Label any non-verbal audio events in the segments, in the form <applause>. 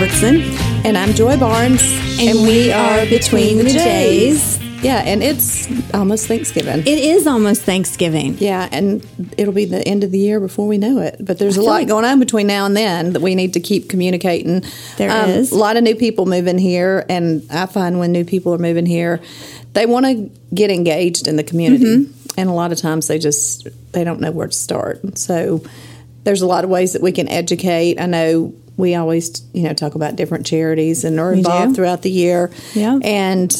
Robertson. And I'm Joy Barnes. And we are Between the Jays. Yeah, and it's almost Thanksgiving. It is almost Thanksgiving. yeah, and it'll be the end of the year before we know it. But there's a lot going on between now and then that we need to keep communicating. There is is. A lot of new people moving here, and I find when new people are moving here, they want to get engaged in the community. Mm-hmm. And a lot of times they just they don't know where to start. So there's a lot of ways that we can educate. I know we always, you know, talk about different charities and are involved throughout the year. Yeah. And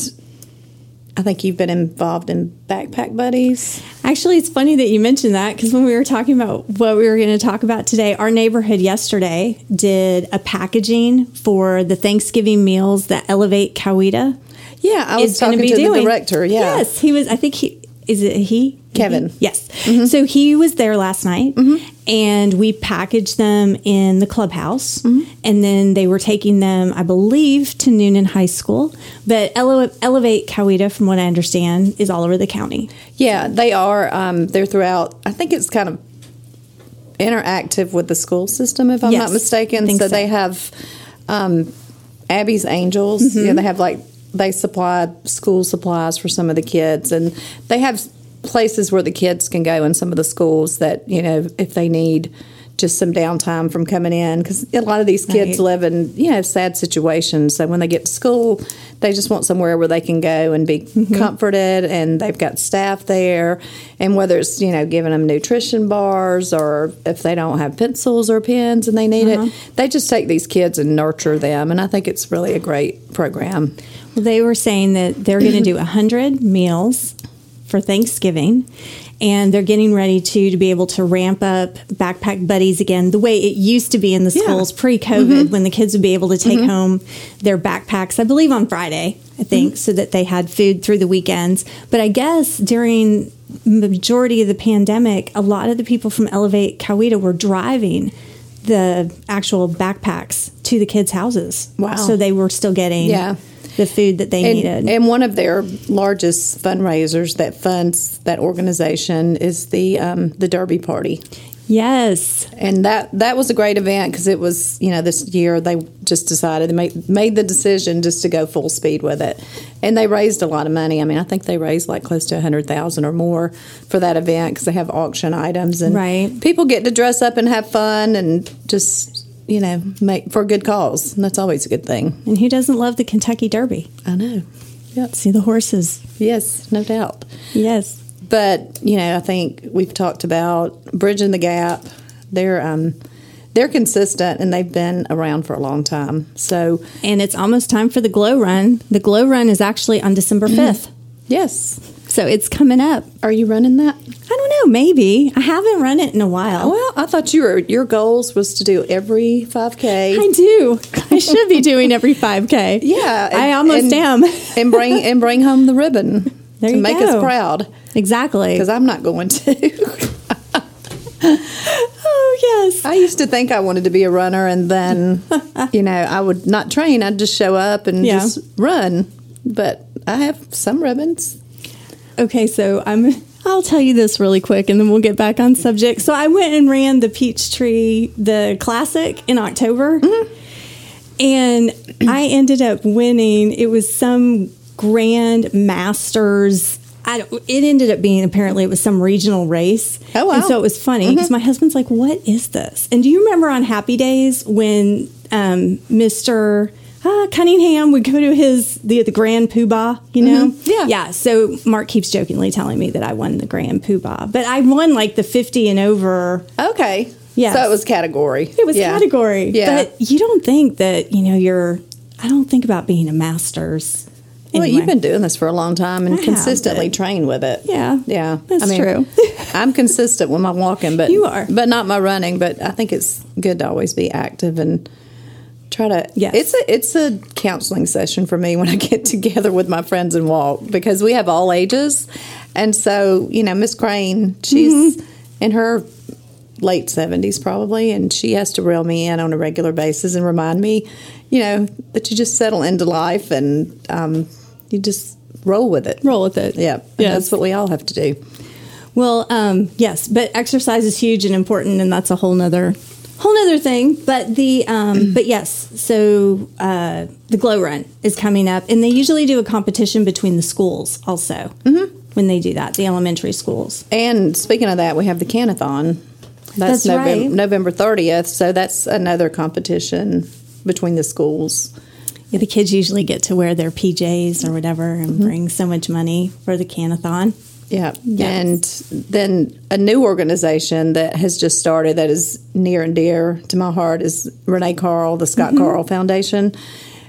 I think you've been involved in Backpack Buddies. Actually, it's funny that you mentioned that because when we were talking about what we were going to talk about today, our neighborhood yesterday did a packaging for the Thanksgiving meals that Elevate Coweta Yeah, I was going talking to be to doing. the director. Yeah. Yes, he was. I think he is it he Kevin. Mm-hmm. Yes. So he was there last night, and we packaged them in the clubhouse, Mm-hmm. and then they were taking them, I believe, to Newnan High School. But Ele- Elevate Coweta, from what I understand, is all over the county. Yeah, they are. Um, they're throughout. I think it's kind of interactive with the school system, if I'm Yes, not mistaken. So, so. they have um, Abby's Angels. Mm-hmm. Yeah, they have like they supply school supplies for some of the kids, and they have places where the kids can go in some of the schools that you know if they need just some downtime from coming in because a lot of these kids Right. live in you know sad situations so when they get to school they just want somewhere where they can go and be Mm-hmm. comforted and they've got staff there and whether it's you know giving them nutrition bars or if they don't have pencils or pens and they need Uh-huh. it they just take these kids and nurture them and i think it's really a great program Well, they were saying that they're going to do 100 meals for Thanksgiving. And they're getting ready to to be able to ramp up backpack buddies again, the way it used to be in the Yeah. schools pre-COVID, mm-hmm. when the kids would be able to take mm-hmm. home their backpacks. I believe on Friday, I think, mm-hmm. so that they had food through the weekends. But I guess during the majority of the pandemic, a lot of the people from Elevate Coweta were driving the actual backpacks to the kids' houses. Wow. So they were still getting Yeah. The food that they and, needed. and one of their largest fundraisers that funds that organization is the um, the Derby Party. yes. and that that was a great event because it was you know this year they just decided they made made the decision just to go full speed with it and they raised a lot of money i mean i think they raised like close to a hundred thousand or more for that event because they have auction items and Right. people get to dress up and have fun and just you know make for a good cause and that's always a good thing And who doesn't love the Kentucky Derby? i know yep See the horses. yes no doubt Yes. but you know, I think we've talked about bridging the gap. They're um, they're consistent and they've been around for a long time. So And it's almost time for the Glow Run. The Glow Run is actually on December 5th. <clears throat> yes, So it's coming up. are you running that? I know, maybe. I haven't run it in a while. Well, I thought you were your goals was to do every five k. I do. I should be doing every 5K. <laughs> Yeah, I and- almost am. and, <laughs> and bring and bring home the ribbon There to make go. us proud Exactly. because I'm not going to. <laughs> Oh, yes. I used to think I wanted to be a runner, and then, you know, I would not train. I'd just show up and Yeah. just run. But I have some ribbons. Okay, so I'm. I'll tell you this really quick, and then we'll get back on subject. So I went and ran the Peachtree, the classic, in October, and <clears throat> I ended up winning. It was some Grand Masters. I don't, it ended up being apparently it was some regional race. Oh, wow. And so it was funny because my husband's like, "What is this?" And do you remember on Happy Days when um, Mister uh, Cunningham would go to his the the Grand Poobah? You know, Yeah. yeah. So Mark keeps jokingly telling me that I won the Grand Poobah, but I won like the fifty and over. Okay. Yeah. So it was category. It was Yeah. category. Yeah. But you don't think that you know you're. I don't think about being a masters. well, you've been doing this for a long time and I consistently but- train with it. Yeah. Yeah. That's true. <laughs> I'm consistent with my walking, but You are. but not my running. But I think it's good to always be active and try to. Yes. It's a it's a counseling session for me when I get <laughs> together with my friends and walk because we have all ages, and so you know Miss Crane, she's Mm-hmm. in her late 70s probably and she has to reel me in on a regular basis and remind me you know that you just settle into life and um, you just roll with it Roll with it. yeah Yes. that's what we all have to do Well, um, yes, but exercise is huge and important, and that's a whole nother whole nother thing. But the um, but yes, so uh, the glow run is coming up, and they usually do a competition between the schools also when they do that, the elementary schools. And speaking of that, we have the Canathon. That's November, right. November 30th. So that's another competition between the schools. Yeah, the kids usually get to wear their PJs or whatever and bring so much money for the canathon. Yeah. Yes. And then a new organization that has just started that is near and dear to my heart is Renee Carl, the Scott mm-hmm. Carl Foundation.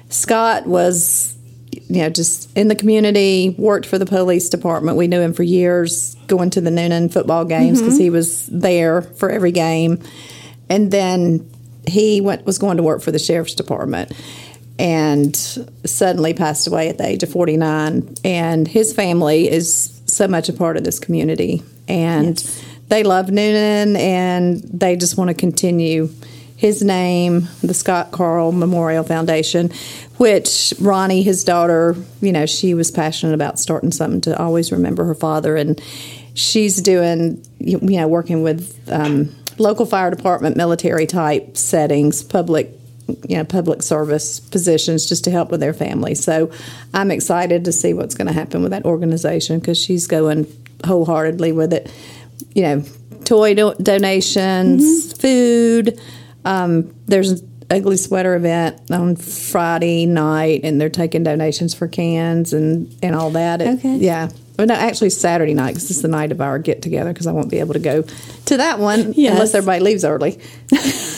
Scott was, you know, just in the community, worked for the police department. We knew him for years, going to the Newnan football games mm-hmm. because he was there for every game. And then he went was going to work for the sheriff's department and suddenly passed away at the age of 49 and his family is so much a part of this community and Yes. they love Newnan and they just want to continue his name, the Scott Carl Memorial Foundation, which Ronnie, his daughter, you know, she was passionate about starting something to always remember her father. And she's doing, you know, working with um, local fire department, military type settings, public you know public service positions just to help with their family. So I'm excited to see what's going to happen with that organization because she's going wholeheartedly with it. You know, toy do- donations, food. Um, there's an ugly sweater event on Friday night, and they're taking donations for cans and and all that. It- Okay. yeah. Well, no, actually Saturday night because it's the night of our get together because I won't be able to go to that one Yes. unless everybody leaves early. <laughs>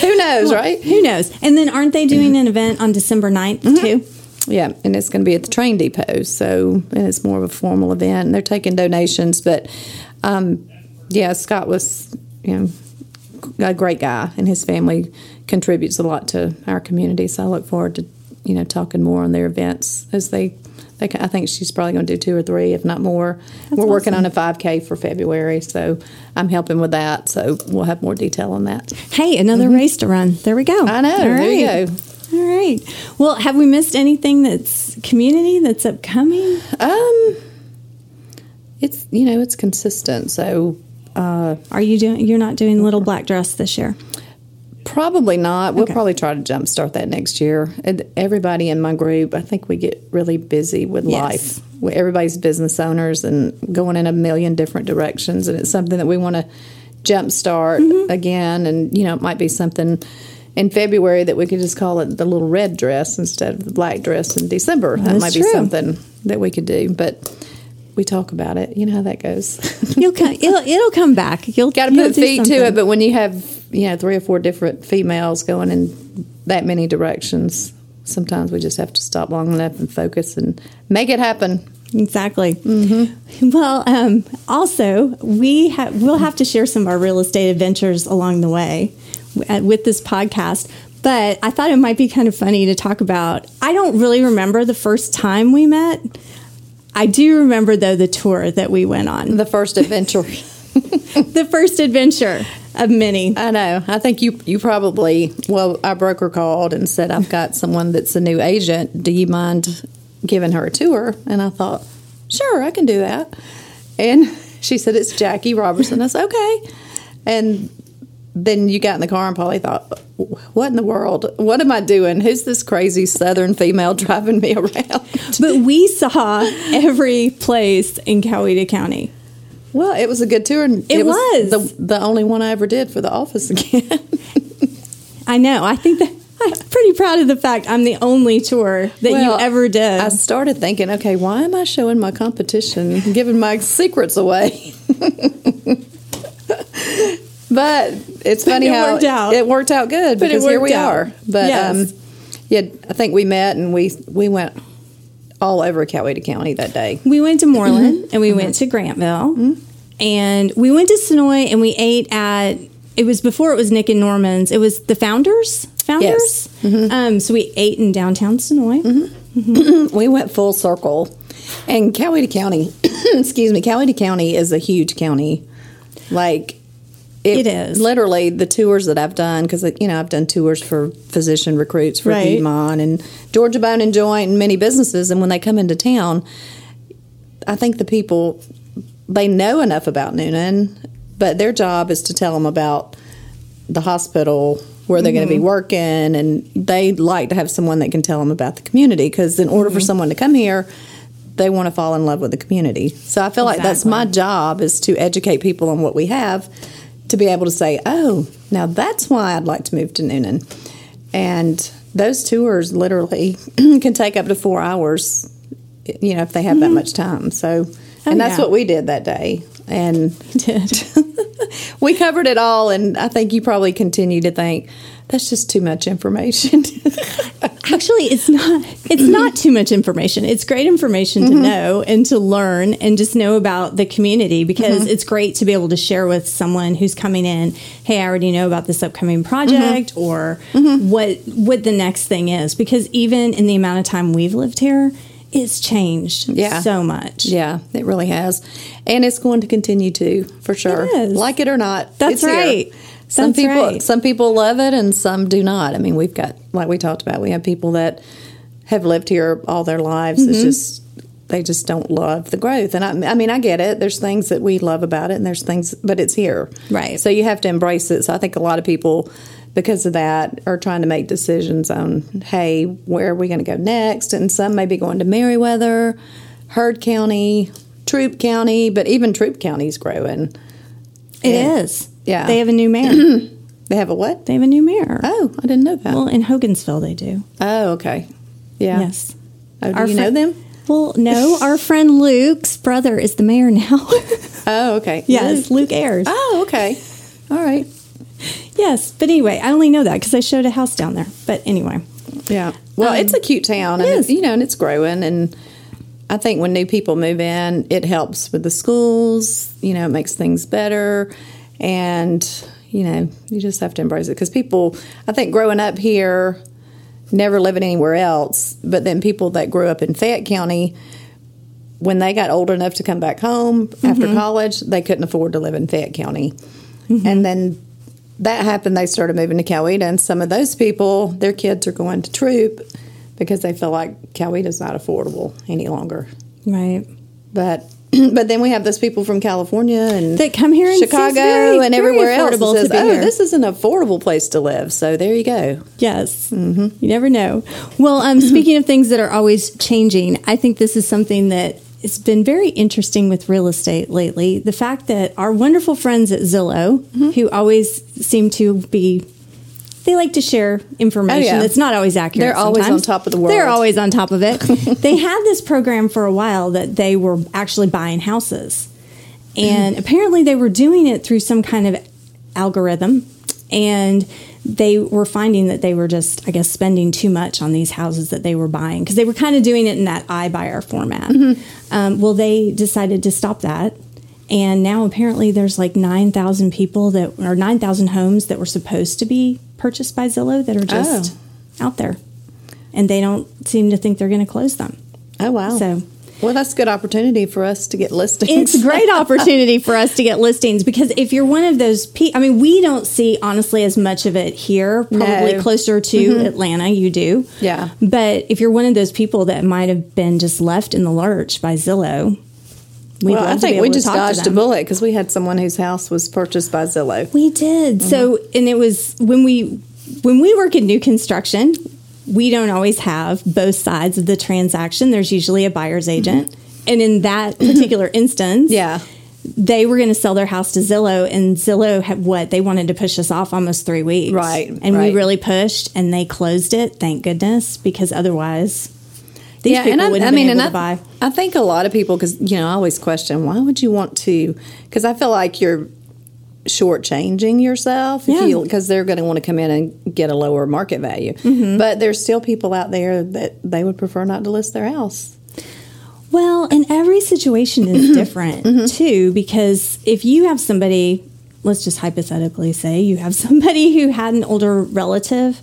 Who knows, right? Who knows? And then aren't they doing an event on December 9th too? Yeah, and it's going to be at the train depot. So, it's more of a formal event. And they're taking donations, but um, yeah, Scott was, you know, a great guy, and his family contributes a lot to our community. So I look forward to, you know, talking more on their events as they. They, I think she's probably going to do two or three, if not more. We're working on a 5K for February, so I'm helping with that. So we'll have more detail on that. Hey, another race to run. There we go. Mm-hmm. I know. All There you go. All right. Well, have we missed anything that's community that's upcoming? Um, it's you know it's consistent, so uh, Are you doing? You're not doing little black dress this year. Probably not. We'll Okay. probably try to jumpstart that next year. And everybody in my group, I think we get really busy with Yes. life. Everybody's business owners and going in a million different directions, and it's something that we want to jumpstart Mm-hmm. again. And you know, it might be something. In February, that we could just call it the little red dress instead of the black dress in December. that might be something that we could do, but we talk about it. You know how that goes. You'll come. It'll, it'll come back. You'll got to put feet to it. But when you have you know three or four different females going in that many directions, sometimes we just have to stop long enough and focus and make it happen. Exactly. Mm-hmm. <laughs> Well, um, also we ha- we'll have to share some of our real estate adventures along the way uh, with this podcast. But I thought it might be kind of funny to talk about. I don't really remember the first time we met. I do remember though the tour that we went on, The first adventure. <laughs> the first adventure of many. I know. I think you you probably well, our broker called and said, "I've got someone that's a new agent. Do you mind giving her a tour?" And I thought, "Sure, I can do that." And <laughs> she said, "It's Jackie Robertson." I said, "Okay." And then you got in the car and probably thought, "What in the world? What am I doing? Who's this crazy Southern female <laughs> driving me around?" But we saw every place in Coweta County. Well, it was a good tour, and It was. the the only one I ever did for the office again. <laughs> I know. I think that I'm pretty proud of the fact I'm the only tour that you ever did. I started thinking, okay, why am I showing my competition, giving my secrets away? <laughs> but it's funny it how worked out. it worked out good But because here we out. are. But Yes. um, yeah, I think we met and we we went all over Coweta County that day. We went to Moreland Mm-hmm. and we went to Grantville and we went to Senoia and we ate at it was before it was Nick and Norman's. It was the Founders. Founders. Yes. Mm-hmm. Um, so we ate in downtown Senoia. we went full circle. And Coweta County, <clears throat> excuse me, Coweta County is a huge county. Like It is. literally the tours that I've done because you know I've done tours for physician recruits for Right. Piedmont and Georgia Bone and Joint and many businesses, and when they come into town, I think the people they know enough about Newnan, but their job is to tell them about the hospital where they're going to be mm-hmm. working, and they like to have someone that can tell them about the community. Because in order for mm-hmm. someone to come here, they want to fall in love with the community. So I feel like that's my job is to educate people on what we have, to be able to say, "Oh, now that's why I'd like to move to Newnan," and those tours literally <clears throat> can take up to four hours. You know, if they have that mm-hmm. much time. So, and that's yeah. what we did that day, and <laughs> did. <laughs> we covered it all, and I think you probably continue to think that's just too much information. <laughs> Actually, it's not. It's not too much information. It's great information Mm-hmm. to know and to learn and just know about the community because Mm-hmm. it's great to be able to share with someone who's coming in. Hey, I already know about this upcoming project Mm-hmm. or what what the next thing is. Because even in the amount of time we've lived here, it's changed Yeah. so much. yeah, it really has, and it's going to continue to for sure, It like it or not. That's it's here. right. Some That's people, right. some people love it, and some do not. I mean, we've got like we talked about. We have people that have lived here all their lives. Mm-hmm. It's just they just don't love the growth. And I, I mean, I get it. There's things that we love about it, and there's things, but it's here, Right. So you have to embrace it. So I think a lot of people, because of that, are trying to make decisions on, hey, where are we going to go next? And some may be going to Meriwether, Heard County, Troup County, but even Troup County's growing. It Yeah. is. Yeah. They have a new mayor. <clears throat> They have a what? they have a new mayor. Oh, I didn't know that. Well, in Hogansville, they do. oh, okay. Yeah. Yes. Oh, do Our you fri- know them? Well, no. <laughs> Our friend Luke's brother is the mayor now. <laughs> Oh, okay. yes, Luke Ayers. Oh, okay. All right. Yes, but anyway, I only know that because I showed a house down there. But anyway, Yeah. Well, Um, it's a cute town, and it it's, is. you know, and it's growing. And I think when new people move in, it helps with the schools. You know, it makes things better, and you know, you just have to embrace it because people. I think growing up here, never living anywhere else, but then people that grew up in Fayette County. When they got old enough to come back home after college, they couldn't afford to live in Fayette County. And then that happened, they started moving to Coweta, and some of those people, their kids are going to Troup because they feel like Coweta's not affordable any longer. right. But <clears throat> but then we have those people from California and That come here in Chicago very- and everywhere else that says, "Oh, here." this is an affordable place to live." So there you go. Yes, you never know. Well, um, <laughs> speaking of things that are always changing, I think this is something that has been very interesting with real estate lately. The fact that our wonderful friends at Zillow, mm-hmm. who always seem to be they like to share information Oh, yeah. that's not always accurate. They're always sometimes. on top of the world. They're always on top of it. <laughs> they had this program for a while that they were actually buying houses. And mm-hmm. apparently they were doing it through some kind of algorithm. And they were finding that they were just, I guess, spending too much on these houses that they were buying because they were kind of doing it in that iBuyer format. Um, well, they decided to stop that. And now apparently there's like 9,000 people that, or 9,000 homes that were supposed to be purchased by Zillow that are just out there. And they don't seem to think they're going to close them. Oh wow! So- well, that's a good opportunity for us to get listings. It's a great <laughs> opportunity for us to get listings because if you're one of those people, I mean, we don't see honestly as much of it here, probably No. Mm-hmm. closer to Atlanta, you do. Yeah. But if you're one of those people that might have been just left in the lurch by Zillow, we'd well, I think we just dodged a bullet because we had someone whose house was purchased by Zillow. We did. Mm-hmm. So, and it was when we when we work in new construction, we don't always have both sides of the transaction. There's usually a buyer's agent. And in that <clears throat> particular instance, Mm-hmm. Yeah. they were going to sell their house to Zillow, and Zillow had what they wanted to push us off almost three weeks, Right, And right. we really pushed, and they closed it. Thank goodness, because otherwise, these people and I, wouldn't I have mean, been and able I, to buy. I think a lot of people, because you know, I always question why would you want to? Because I feel like you're shortchanging yourself Yeah. you because they're going to want to come in and get a lower market value. Mm-hmm. But there's still people out there that they would prefer not to list their house. Well, and every situation is <clears throat> different too, because if you have somebody, let's just hypothetically say you have <laughs> somebody who had an older relative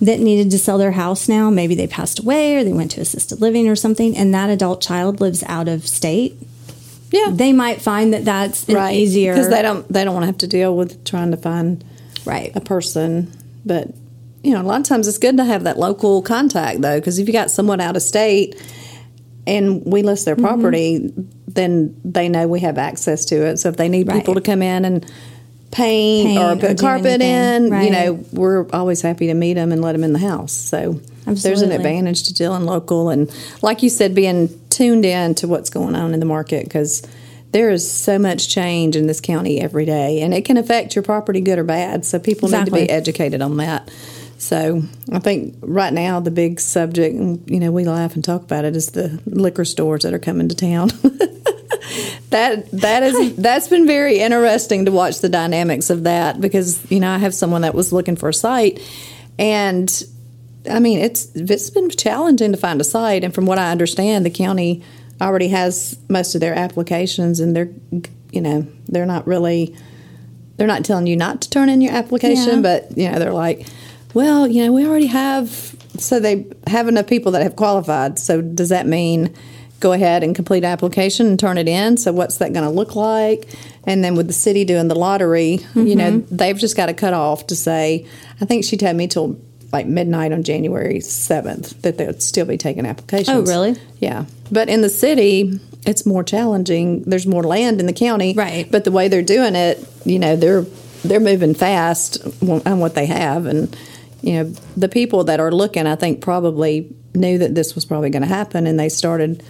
that needed to sell their house now, maybe they passed away or they went to assisted living or something, and that adult child lives out of state, Yeah, they might find that that's right. easier. because they don't they don't want to have to deal with trying to find right. a person. But you know, a lot of times it's good to have that local contact though, because if you got someone out of state and we list Mm-hmm. their property, then they know we have access to it. So if they need people to come in and paint, Paint or or put carpet in, Right. you know, we're always happy to meet them and let them in the house. So there's an advantage to dealing local and, like you said, being tuned in to what's going on in the market because there is so much change in this county every day, and it can affect your property good or bad. So people need to be educated on that. So I think right now the big subject, you know, we laugh and talk about it, is the liquor stores that are coming to town. <laughs> that that is <laughs> that's been very interesting to watch the dynamics of that because you know I have someone that was looking for a site, and I mean it's it's been challenging to find a site, and from what I understand, the county already has most of their applications, and they're you know they're not really they're not telling you not to turn in your application, Yeah. but you know they're like, well, you know, we already have. So they have enough people that have qualified. So does that mean go ahead and complete application and turn it in? So what's that going to look like? And then with the city doing the lottery, you know, Mm-hmm. they've just got to cut off to say. I think she told me till like midnight on January seventh that they would still be taking applications. Oh, really? Yeah, but in the city, it's more challenging. There's more land in the county, Right. But the way they're doing it, you know, they're they're moving fast on what they have, and you know, the people that are looking, I think, probably knew that this was probably going to happen, and they started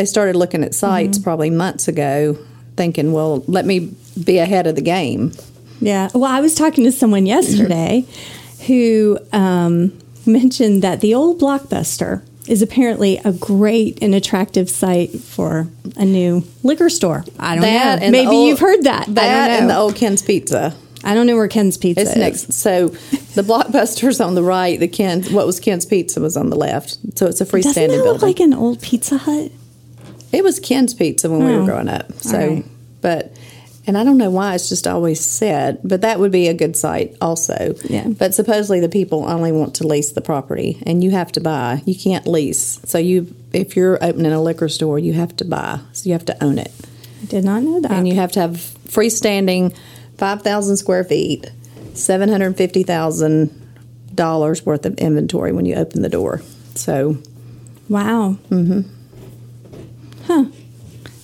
they started looking at sites Mm-hmm. probably months ago, thinking, well, let me be ahead of the game. Yeah. Well, I was talking to someone yesterday <laughs> who um, mentioned that the old Blockbuster is apparently a great and attractive site for a new liquor store. I don't know. Maybe old- you've heard that. I That and the old Ken's Pizza. I don't know where Ken's Pizza It's is. next. So the Blockbuster's on the right. The Ken's what was Ken's Pizza was on the left. So it's a Doesn't freestanding that look building. like an old Pizza Hut? It was Ken's Pizza when we were growing up. So, right. but, and I don't know why it's just always said, but that would be a good site also. Yeah. But supposedly the people only want to lease the property and you have to buy. You can't lease. So you, if you're opening a liquor store, you have to buy. So you have to own it. I did not know that. And you have to have freestanding 5,000 square feet, $750,000 worth of inventory when you open the door. So wow. Mm-hmm.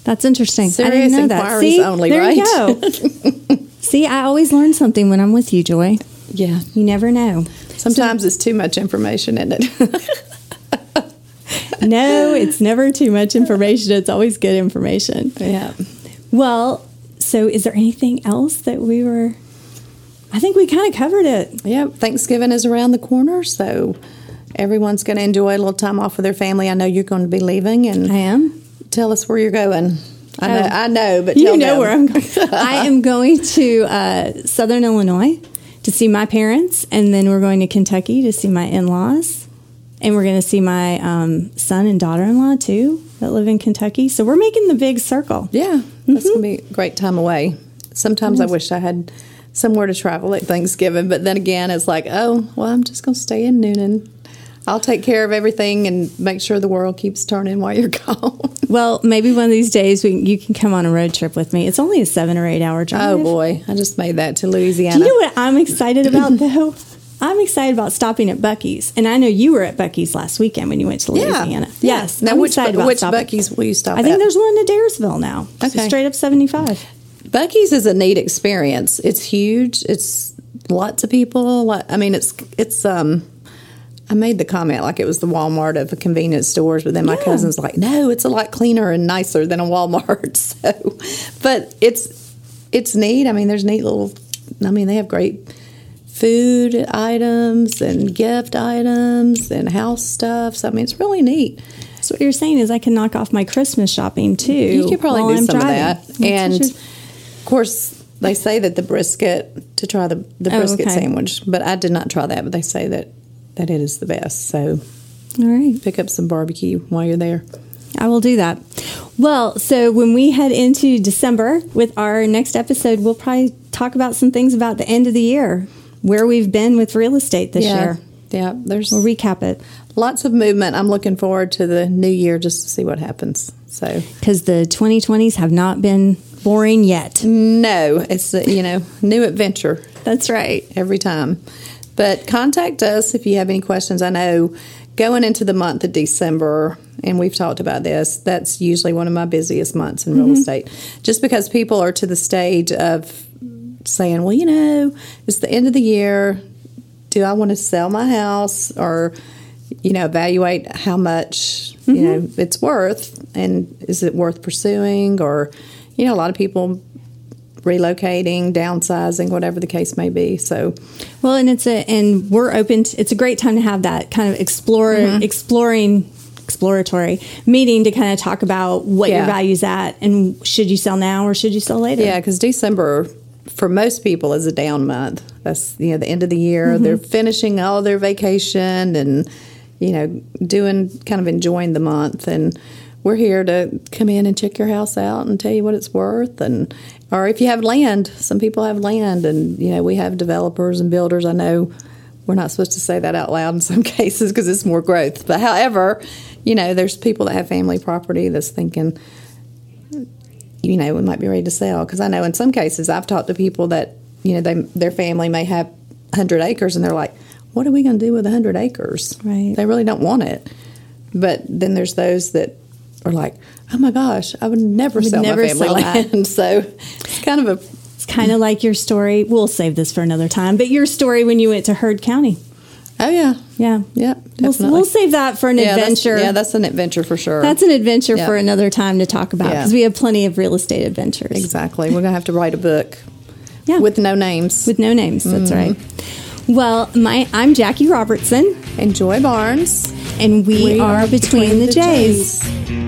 That's interesting. I Serious didn't know that. inquiries See, only, there right? you go. <laughs> See, I always learn something when I'm with you, Joy. yeah, You never know. sometimes it's too much information in it. <laughs> <laughs> no, it's never too much information. It's always good information. yeah. Well, so is there anything else that we were? I think we kind of covered it. Yeah, Thanksgiving is around the corner, so everyone's going to enjoy a little time off with their family. I know you're going to be leaving, and I am. Tell us where you're going. I know, Oh. I know, but You know them. where I'm going. <laughs> I am going to uh, Southern Illinois to see my parents, and then we're going to Kentucky to see my in-laws, and we're going to see my um, son and daughter-in-law too that live in Kentucky. So we're making the big circle. Yeah, that's Mm-hmm. going to be a great time away. Sometimes I wish I had somewhere to travel at Thanksgiving, but then again, it's like, oh, well, I'm just going to stay in Newnan. I'll take care of everything and make sure the world keeps turning while you're <laughs> gone. Well, maybe one of these days we, you can come on a road trip with me. It's only a seven or eight hour drive. oh boy, I just made that to Louisiana. Do you know what I'm excited about <laughs> though? I'm excited about stopping at Buc-ee's, and I know you were at Buc-ee's last weekend when you went to. Louisiana. Yeah. Yes, Now, I'm which, excited about which stopping. Buc-ee's will you stop I think at? there's one in Adairsville now. So Okay. straight up 75. Buc-ee's is a neat experience. It's huge. It's lots of people. Lot- I mean, it's it's um. I made the comment like it was the Walmart of convenience stores, but then my Yeah. cousin's like, "No, it's a lot cleaner and nicer than a Walmart." <laughs> So, but it's it's neat. I mean, there's neat little. I mean, they have great food items and gift items and house stuff. So I mean, it's really neat. So what you're saying is I can knock off my Christmas shopping too. You could probably do I'm some driving. of that. That's And of course, they say that the brisket to try the, the Oh, brisket okay. sandwich, but I did not try that. But they say that that it is the best. So all right. pick up some barbecue while you're there. I will do that. Well, so when we head into December with our next episode, we'll probably talk about some things about the end of the year, where we've been with real estate this yeah, year. yeah. There's We'll recap it lots of movement. I'm looking forward to the new year just to see what happens. So because the 2020s have not been boring yet. no, it's uh, you know new adventure. That's right. every time. But contact us if you have any questions. I know going into the month of December, and we've talked about this, that's usually one of my busiest months in real mm-hmm. estate, just because people are to the stage of saying, well, you know, it's the end of the year. Do I want to sell my house or, you know, evaluate how much, you mm-hmm. know, it's worth? And is it worth pursuing? Or, you know, a lot of people relocating, downsizing, whatever the case may be. So, Well, and it's a and we're open. To, it's a great time to have that kind of explore Mm-hmm. exploring exploratory meeting to kind of talk about what your values at and should you sell now or should you sell later. Yeah, because December for most people is a down month. That's you know the end of the year. They're finishing all their vacation and you know doing kind of enjoying the month. And we're here to come in and check your house out and tell you what it's worth. And or if you have land, some people have land, and you know we have developers and builders. I know we're not supposed to say that out loud in some <laughs> cases because it's more growth. But however, you know there's people that have family property that's thinking you know, we might be ready to sell. Because I know in some cases I've talked to people that, you know, they, their family may have 100 acres and they're like, what are we going to do with 100 acres? Right. They really don't want it. But then there's those that are like, oh my gosh, I would never sell never my family sell land. <laughs> so it's kind of a, It's kind of like your story. We'll save this for another time. But your story when you went to Heard County. oh yeah. Yeah. Yeah, We'll, we'll save that for an yeah, adventure. That's, yeah, that's an adventure for sure. That's an adventure Yeah. for another time to talk about Yeah. because we have plenty of real estate adventures. exactly. We're going to have to write a book Yeah. with no names. with no names. That's Mm-hmm. right. Well, my I'm Jackie Robertson, and Joy Barnes. and we, are, between, the J's. J's.